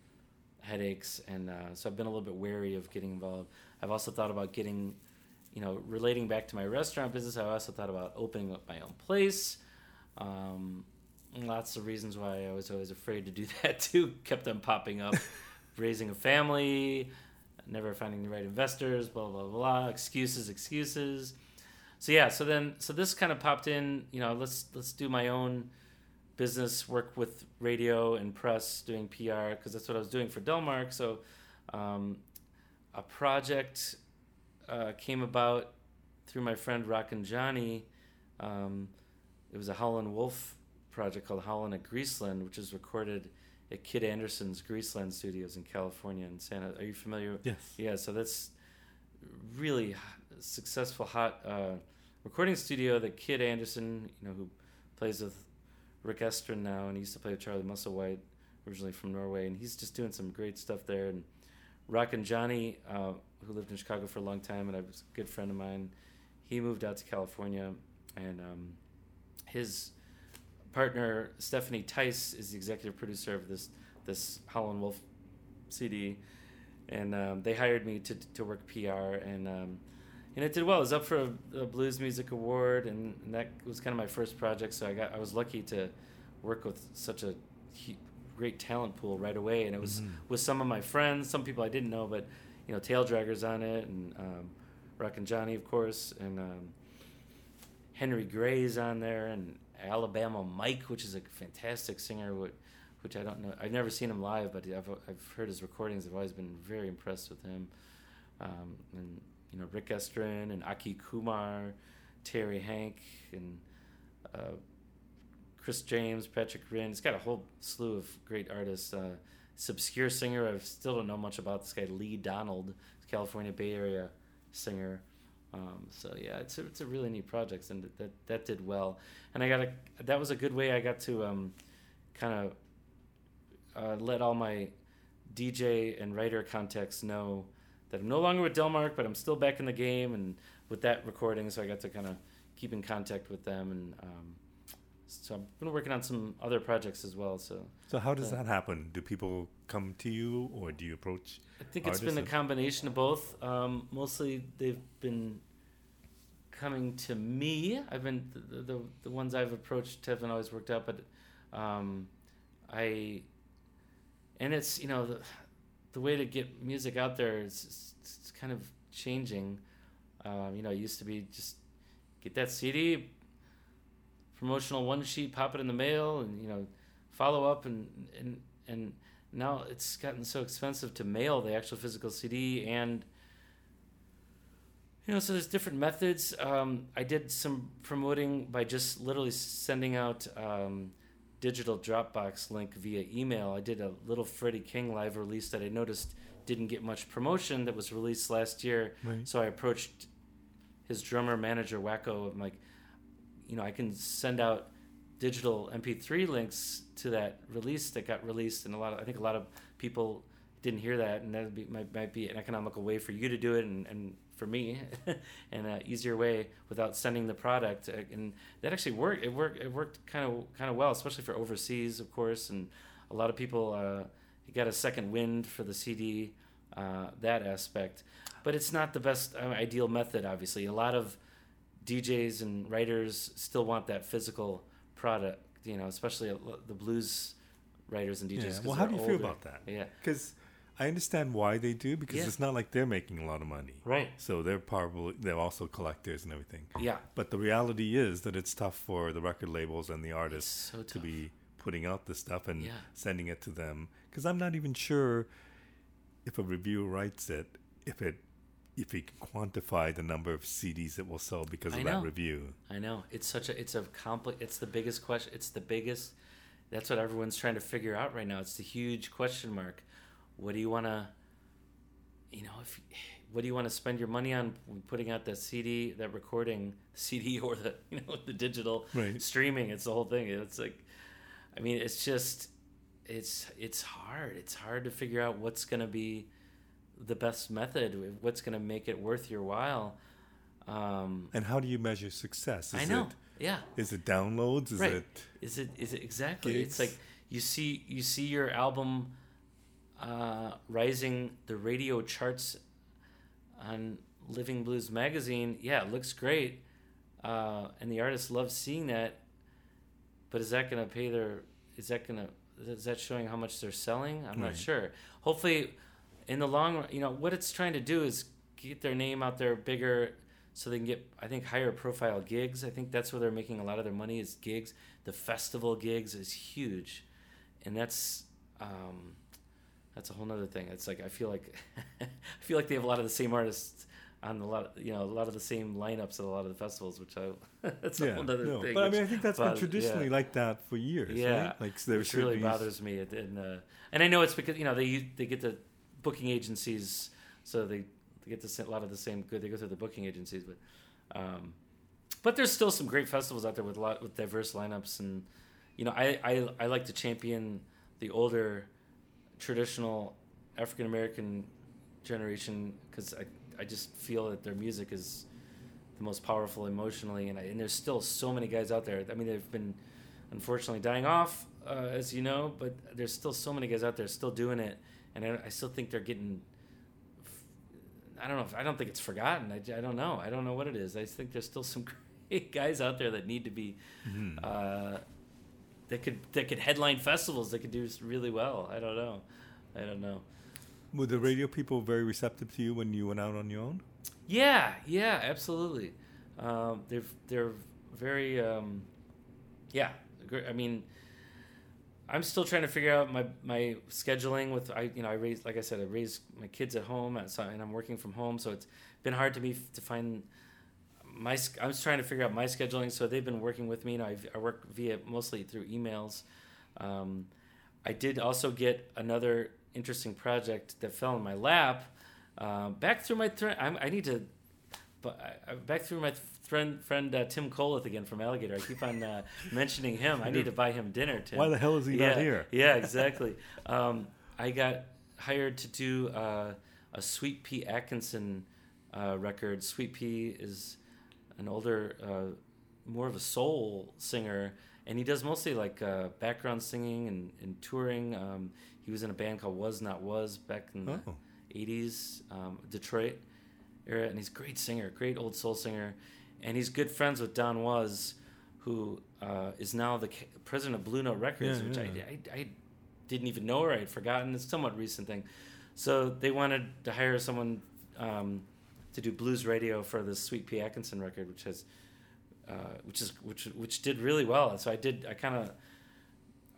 headaches, and uh, so I've been a little bit wary of getting involved. I've also thought about getting you know, relating back to my restaurant business, I also thought about opening up my own place. Um, lots of reasons why I was always afraid to do that too kept on popping up. Raising a family, never finding the right investors, blah blah blah. Excuses, excuses. So yeah, so then so this kind of popped in. You know, let's let's do my own business, work with radio and press, doing PR because that's what I was doing for Delmark. So um, a project uh, came about through my friend Rockin' Johnny. Um, it was a Howlin' Wolf project called Howlin' at Greaseland, which is recorded at Kid Anderson's Greaseland Studios in California in Santa. Are you familiar? Yes. Yeah, so that's really successful, hot uh, recording studio that Kid Anderson, you know, who plays with Rick Estrin now, and he used to play with Charlie Musselwhite, originally from Norway, and he's just doing some great stuff there. And Rockin' Johnny, uh, who lived in Chicago for a long time, and I was a good friend of mine, he moved out to California, and um, his partner Stephanie Tice is the executive producer of this this Howlin' Wolf CD, and um, they hired me to to work PR, and um, and it did well. It was up for a, a Blues Music Award, and, and that was kind of my first project. So I got I was lucky to work with such a hu- great talent pool right away, and it was Mhm. with some of my friends, some people I didn't know, but you know, Tail Draggers on it, and um, and Johnny, of course, and um, Henry Gray's on there, and Alabama Mike, which is a fantastic singer, which, which I don't know. I've never seen him live, but I've, I've heard his recordings. I've always been very impressed with him. Um, and, you know, Rick Estrin and Aki Kumar, Terry Hanck, and uh, Chris James, Patrick Rynn. It's got a whole slew of great artists. Uh, this obscure singer, I still don't know much about this guy, Lee Donald, California Bay Area singer. Um, so yeah, it's a, it's a really neat project, and that that did well. And I got a that was a good way I got to um, kind of uh, let all my DJ and writer contacts know that I'm no longer with Delmark, but I'm still back in the game, and with that recording, so I got to kind of keep in contact with them, and um, so I've been working on some other projects as well. So So how does Yeah. that happen? Do people come to you, or do you approach? I think it's been a combination of both. Um, mostly they've been coming to me. I've been the, the the ones I've approached haven't always worked out, but um, I and it's you know the the way to get music out there is it's, kind of changing. Um, you know, it used to be just get that CD, promotional one sheet, pop it in the mail, and you know, follow up and and and now it's gotten so expensive to mail the actual physical CD and you know so there's different methods um, i did some promoting by just literally sending out um, digital Dropbox link via email. I did a little Freddie King live release that I noticed didn't get much promotion that was released last year. Right. So I approached his drummer manager Wacko. I'm like, you know, I can send out digital MP3 links to that release that got released, and a lot of I think a lot of people didn't hear that, and that might, might be an economical way for you to do it, and, and for me, and an easier way without sending the product, Uh, and that actually worked. It worked. It worked kind of kind of well, especially for overseas, of course, and a lot of people uh, got a second wind for the CD. Uh, that aspect, but it's not the best uh, ideal method. Obviously, a lot of DJs and writers still want that physical product. You know, especially the blues writers and DJs. Yeah. Well, how do you feel about that? Yeah. Because I understand why they do because Yeah. it's not like they're making a lot of money. Right. So they're probably they're also collectors and everything. Yeah. But the reality is that it's tough for the record labels and the artists so to be putting out this stuff and Yeah. sending it to them. Because I'm not even sure if a reviewer writes it, if it if he can quantify the number of CDs it will sell because of that review. I know it's such a it's a complex. It's the biggest question. It's the biggest. That's what everyone's trying to figure out right now. It's the huge question mark. What do you want to? You know, if what do you want to spend your money on putting out that CD, that recording CD, or the you know the digital Right. streaming? It's the whole thing. It's like, I mean, it's just, it's it's hard. It's hard to figure out what's gonna be the best method. What's gonna make it worth your while. Um, And how do you measure success? Is I know. it yeah. is it downloads? Is Right. it Is it is it exactly? Gigs? It's like you see you see your album uh, rising the radio charts on Living Blues magazine. Yeah, it looks great, uh, and the artist loves seeing that. But is that going to pay their? Is that going to? Is that showing how much they're selling? I'm not sure. Hopefully, in the long run, you know what it's trying to do is get their name out there bigger, so they can get I think higher profile gigs. I think that's where they're making a lot of their money is gigs. The festival gigs is huge, and that's um, that's a whole nother thing. It's like I feel like I feel like they have a lot of the same artists on a lot, of, you know, a lot of the same lineups at a lot of the festivals, which I that's a yeah, whole nother no. thing. But I mean, I think that's been traditionally yeah. like that for years. Yeah, right? like there which really bothers me. And uh, and I know it's because you know they they get the booking agencies, so they, they get the, a lot of the same good. They go through the booking agencies, but um, but there's still some great festivals out there with a lot with diverse lineups, and you know I I, I like to champion the older traditional African American generation because I I just feel that their music is the most powerful emotionally, and I, and there's still so many guys out there. I mean, they've been unfortunately dying off, uh, as you know, but there's still so many guys out there still doing it, and I, I still think they're getting. I don't know. If, I don't think it's forgotten. I, I don't know. I don't know what it is. I think there's still some great guys out there that need to be. Mhm. Uh, that could that could headline festivals. That could do really well. I don't know. I don't know. Were the radio people very receptive to you when you went out on your own? Yeah, yeah, absolutely. Um, they're they're very um, yeah. I mean, I'm still trying to figure out my my scheduling with I you know I raised like I said I raised my kids at home so, and I'm working from home so it's been hard to me to find my sch- I was trying to figure out my scheduling so they've been working with me and I, I work via mostly through emails. Um, I did also get another interesting project that fell in my lap. Uh, back through my thread, I need to, but I, I- back through my friend friend uh, Tim Kolleth again from Alligator. I keep on uh, mentioning him. I need to buy him dinner. Tim. Why the hell is he yeah, not here? Yeah, exactly. um, I got hired to do uh, a Sweet Pea Atkinson uh, record. Sweet Pea is an older, uh, more of a soul singer, and he does mostly like uh, background singing and, and touring. Um, he was in a band called Was Not Was back in the Oh. 80s, um, Detroit era, and he's a great singer, great old soul singer, and he's good friends with Don Was, who uh, is now the president of Blue Note Records, Yeah, which yeah. I, I, I didn't even know or I had forgotten. It's a somewhat recent thing. So they wanted to hire someone um, to do blues radio for the Sweet Pea Atkinson record, which has, uh, which is which which did really well. And so I did. I kind of.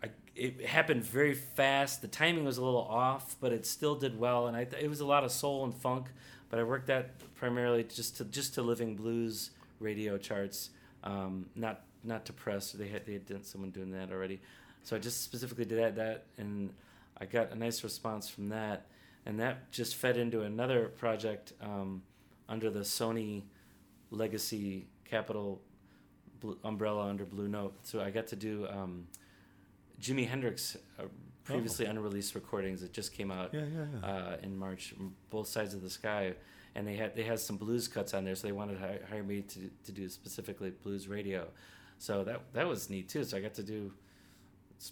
I, it happened very fast. The timing was a little off, but it still did well, and I, it was a lot of soul and funk. But I worked that primarily just to just to living blues radio charts, um, not not to press. They had they had done someone doing that already, So I just specifically did that, that, and I got a nice response from that, and that just fed into another project um, under the Sony Legacy Capital Blue, umbrella under Blue Note. So I got to do um, Jimi Hendrix uh, previously unreleased recordings that just came out Yeah, yeah, yeah. uh, in March, both sides of the sky, and they had they had some blues cuts on there, so they wanted to hire me to to do specifically blues radio, so that that was neat too. So I got to do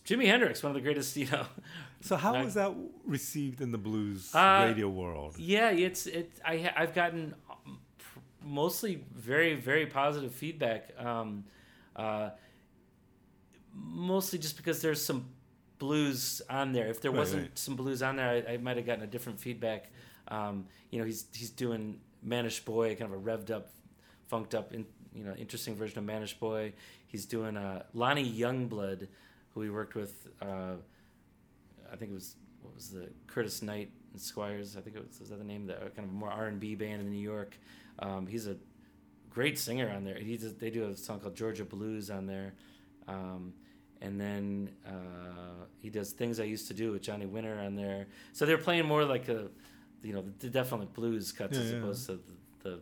Jimi Hendrix, one of the greatest, you know. so how I- was that received in the blues Uh, radio world? Yeah, it's it. I I've gotten mostly very very positive feedback. Um, uh, mostly just because there's some blues on there. If there Right, wasn't right. some blues on there, I, I might have gotten a different feedback. Um, you know, he's he's doing Mannish Boy, kind of a revved up, funked up, in, you know, interesting version of Mannish Boy. He's doing uh, Lonnie Youngblood, who we worked with. Uh, I think it was what was the Curtis Knight and Squires. I think it was, was that the name the kind of more R and B band in New York. Um, he's a great singer on there. He does, they do a song called Georgia Blues on there, um, and then uh, he does things I used to do with Johnny Winter on there. So they're playing more like a, you know, the definitely blues cuts Yeah, as yeah. opposed to the, the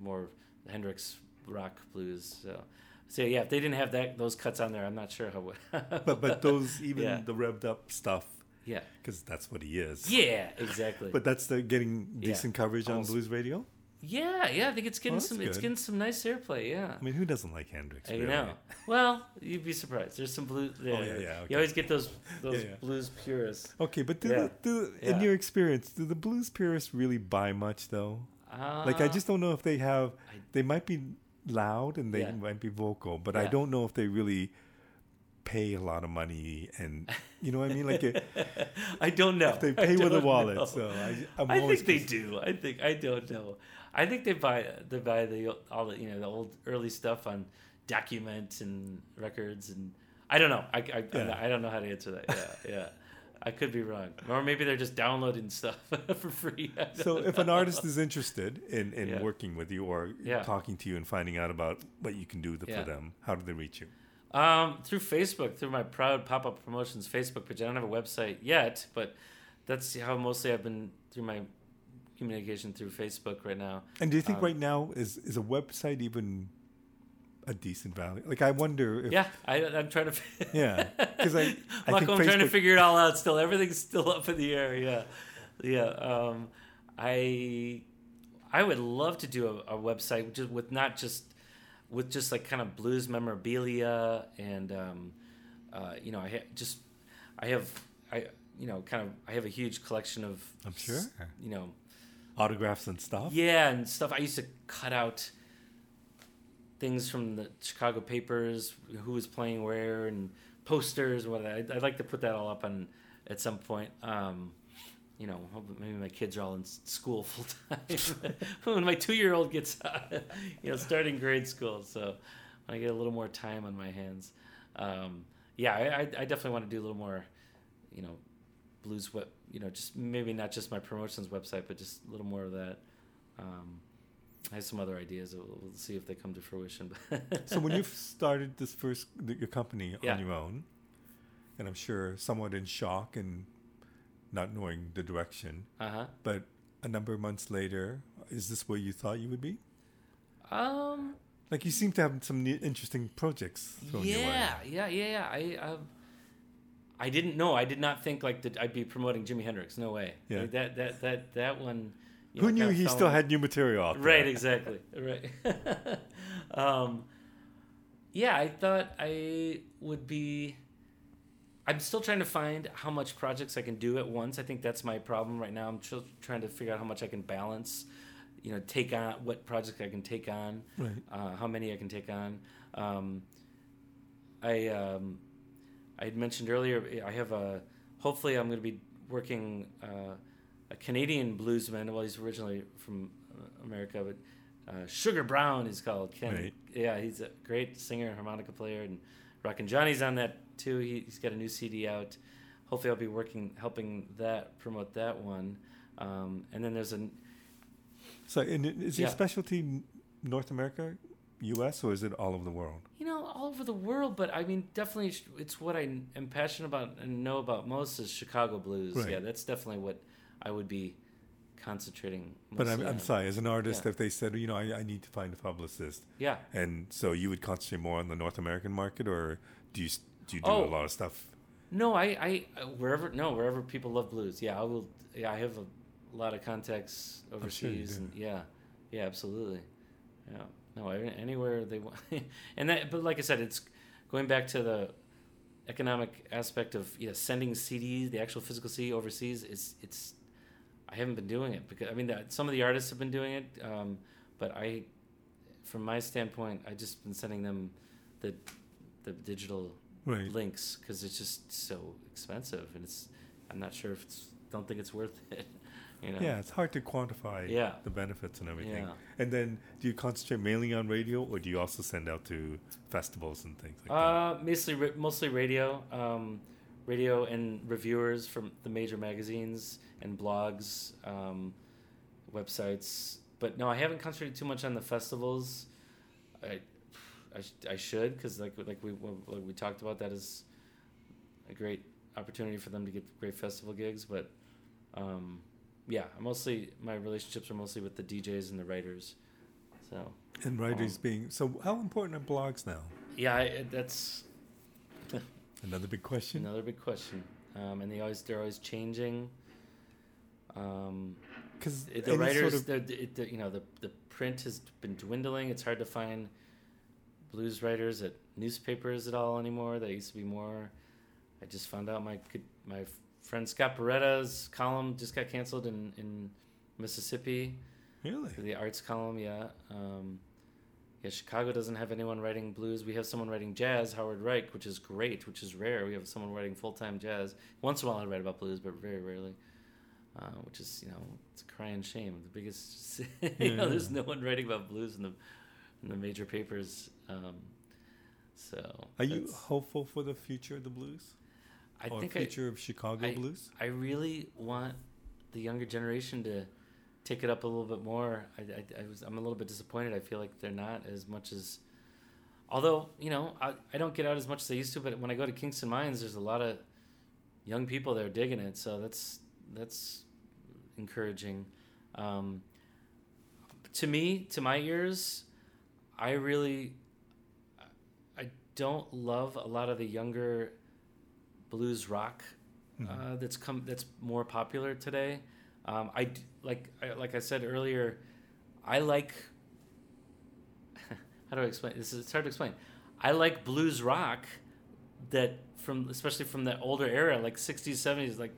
more Hendrix rock blues. So. So yeah, if they didn't have that those cuts on there, I'm not sure how. But but those even Yeah. the revved up stuff yeah, because that's what he is. yeah, exactly. But that's the getting Yeah. decent coverage on Almost- blues radio. Yeah, yeah, I think it's getting Well, some. It's getting some nice airplay. Yeah, I mean, who doesn't like Hendrix? you really? know. Well, you'd be surprised. There's some blues. There. Oh, yeah, yeah, okay. You always get those those Yeah, yeah. blues purists. Okay, but do, Yeah. the, do Yeah. in your experience, do the blues purists really buy much though? Uh, Like, I just don't know if they have. I- They might be loud and they Yeah. might be vocal, but I don't know if they really pay a lot of money and you know what I mean. Like, it, I don't know. they pay with a wallet, know. so I, I'm I think they do. I think I don't know. I think they buy they buy the all the you know the old early stuff on document and records and I don't know. I I, Yeah. I don't know how to answer that. Yeah, yeah. I could be wrong, or maybe they're just downloading stuff for free. So if an artist is interested in, in Yeah. working with you or Yeah. talking to you and finding out about what you can do Yeah. for them, how do they reach you? Um, through Facebook, through my Proud Pop Up Promotions Facebook page. I don't have a website yet, but that's how mostly I've been through my communication through Facebook right now. And do you think Um, right now is is a website even a decent value? Like I wonder if Yeah, I, I'm trying to. Yeah, 'cause I- I Michael, think I'm trying to figure it all out. Still, everything's still up in the air. Yeah, yeah. Um, I I would love to do a, a website just with not just with just like kind of blues memorabilia and um, uh, you know I ha- just I have I you know kind of I have a huge collection of I'm sure. you know autographs and stuff. yeah, and stuff. I used to cut out things from the Chicago papers, who was playing where, and posters. What I'd, I'd like to put that all up on at some point. Um, you know, maybe my kids are all in school full time. when my two-year-old gets, you know, starting grade school, so when I get a little more time on my hands, um, yeah, I, I definitely want to do a little more, you know, blues web you know just maybe not just my promotions website but just a little more of that um, i have some other ideas we'll, see if they come to fruition So when you started this first your company Yeah. on your own, and I'm sure somewhat in shock and not knowing the direction, uh-huh but a number of months later, is this where you thought you would be? um Like you seem to have some interesting projects. thrown your way. yeah yeah yeah yeah i i didn't know. I did not think like that i'd be promoting jimi hendrix. No way. Yeah. Like, that that that that one Who know, knew he still had new material out there? right exactly. Right. Um yeah i thought i would be i'm still trying to find how much projects i can do at once. I think that's my problem right now. I'm still trying to figure out how much i can balance you know take on what projects i can take on Right. uh, how many i can take on. Um, i um, i had mentioned earlier i have a hopefully i'm going to be working uh, a Canadian bluesman. Well, he's originally from uh, America, but uh, Sugar Brown is called. Ken, Right. Yeah, he's a great singer, and harmonica player, and Rockin' Johnny's on that too. He, he's got a new CD out. Hopefully, I'll be working, helping that promote that one. Um, and then there's a So, is your Yeah. specialty North America, U.S., or is it all over the world? You know, all over the world, but I mean, definitely, it's what I am passionate about and know about most is Chicago blues. Right. Yeah, that's definitely what I would be concentrating. But I'm, I'm sorry, as an artist, Yeah. if they said, you know, I, I need to find a publicist, Yeah. and so you would concentrate more on the North American market, or do you do you do Oh. a lot of stuff? No, I, I, wherever, no, wherever people love blues. Yeah, I will. Yeah, I have a lot of contacts oh, sure overseas, and yeah, yeah, absolutely. Yeah, no, anywhere they want, and that. But like I said, it's going back to the economic aspect of yeah, sending CDs, the actual physical CD overseas. It's, it's. I haven't been doing it because I mean, that, some of the artists have been doing it, um, but I, from my standpoint, I just been sending them the, the digital Right. links because it's just so expensive and it's i'm not sure if it's don't think it's worth it you know Yeah, it's hard to quantify Yeah. the benefits and everything. Yeah. And then, do you concentrate mainly on radio, or do you also send out to festivals and things like that? uh mostly mostly radio um radio and reviewers from the major magazines and blogs um websites but no i haven't concentrated too much on the festivals i i, sh- I should because like like we like we talked about that is a great opportunity for them to get great festival gigs but um yeah mostly my relationships are mostly with the djs and the writers so And writers um, being so, how important are blogs now? yeah I, that's Another big question. Another big question, um, and they always they're always changing. Um, Because the writers, the, the, the, you know, the the print has been dwindling. It's hard to find blues writers at newspapers at all anymore. There used to be more. I just found out my my friend Scott Barretta's column just got canceled in in Mississippi. really? The arts column, yeah. Um, yeah, Chicago doesn't have anyone writing blues. We have someone writing jazz, Howard Reich, which is great, which is rare. We have someone writing full time jazz. Once in a while, I write about blues, but very rarely. Uh, which is, you know, it's a crying shame. The biggest, you know, there's no one writing about blues in the in the major papers. Um, so, Are you hopeful for the future of the blues? I or think I, future of Chicago I- blues? I really want the younger generation to take it up a little bit more. I, I, I was I'm a little bit disappointed. I feel like they're not as much as. Although you know I, I don't get out as much as I used to, but when I go to Kingston Mines, there's a lot of young people there digging it. So that's that's encouraging. Um, to me, to my ears, I really I don't love a lot of the younger blues rock Mm-hmm. uh, that's come that's more popular today. Um, I like I, like I said earlier, I like. how do I explain this? Is it's hard to explain. I like blues rock that from especially from the older era, like '60s, '70s. Like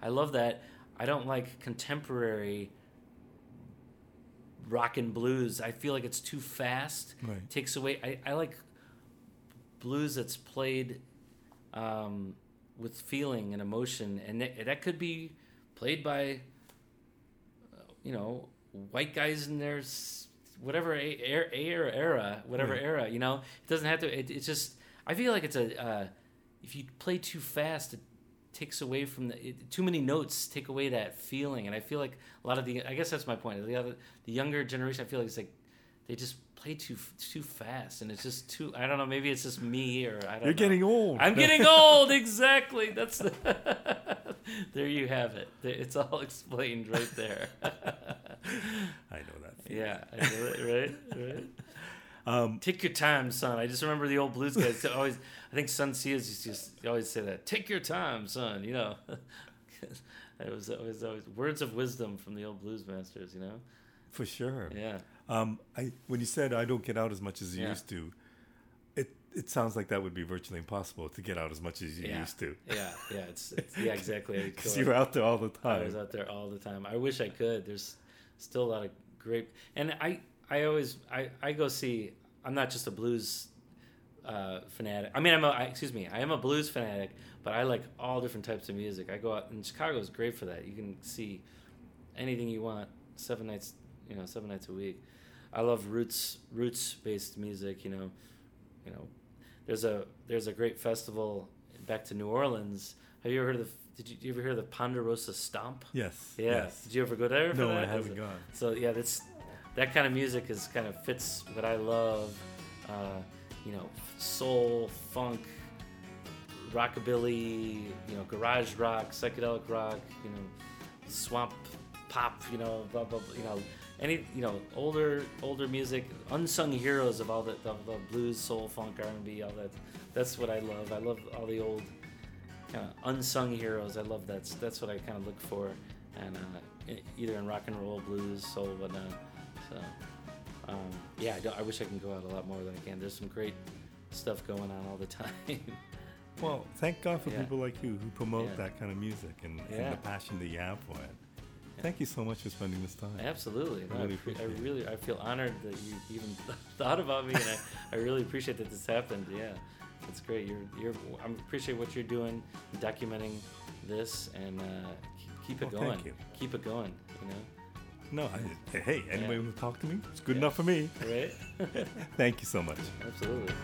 I love that. I don't like contemporary rock and blues. I feel like it's too fast. Right. Takes away. I, I like blues that's played um, with feeling and emotion, and that, that could be played by, uh, you know, white guys in their whatever a- era, era, era whatever Right. era. You know, it doesn't have to. It, it's just. I feel like it's a. Uh, if you play too fast, it takes away from the it, too many notes take away that feeling, and I feel like a lot of the. I guess that's my point. The other, the younger generation, I feel like it's like they just play too too fast, and it's just too. I don't know. Maybe it's just me, or I don't. You're know. getting old. I'm getting old. Exactly. That's the. there you have it. It's all explained right there. I know that. feeling. yeah, I know it, right, right. Um, Take your time, son. I just remember the old blues guys always. I think Son Seals used to just, always say that. Take your time, son. You know, it was always always words of wisdom from the old blues masters. You know. for sure. Yeah. Um, I when you said I don't get out as much as you Yeah. used to, it it sounds like that would be virtually impossible to get out as much as you Yeah. used to. Yeah. Yeah. It's, it's yeah exactly. Because you were out there all the time. I was out there all the time. I wish I could. There's still a lot of great, and I I always I I go see. I'm not just a blues uh, fanatic. I mean, I'm a I, excuse me. I am a blues fanatic, but I like all different types of music. I go out and Chicago is great for that. You can see anything you want seven nights, you know, seven nights a week. I love roots roots based music. You know, you know, there's a there's a great festival back to New Orleans. Have you ever heard of the? Did you, you ever hear the Ponderosa Stomp? Yes. Yeah. Yes. Did you ever go there? No, that? I haven't gone. So yeah, that's that kind of music is kind of fits what I love. Uh, you know, soul, funk, rockabilly, you know, garage rock, psychedelic rock, you know, swamp pop, you know, blah, blah, blah, you know, any, you know, older, older music, unsung heroes of all the, the, the blues, soul, funk, R&B, all that. That's what I love. I love all the old kind of unsung heroes. I love that. That's what I kind of look for, and uh, either in rock and roll, blues, soul, whatnot. So, um, yeah, I, I wish I can go out a lot more than I can. There's some great stuff going on all the time. Well, thank God for Yeah. people like you who promote Yeah. that kind of music and, and the passion that you have for it. Yeah. Thank you so much for spending this time. Absolutely. I No, I, really pre- I really, I feel honored that you even thought about me, and I, I really appreciate that this happened. Yeah, it's great. You're, you're, I appreciate what you're doing, documenting this, and uh, keep, keep it Well, going. thank you. Keep it going. You know, No, I, hey, anybody Yeah. who talk to me, it's good Yeah. enough for me. right? Thank you so much. Absolutely.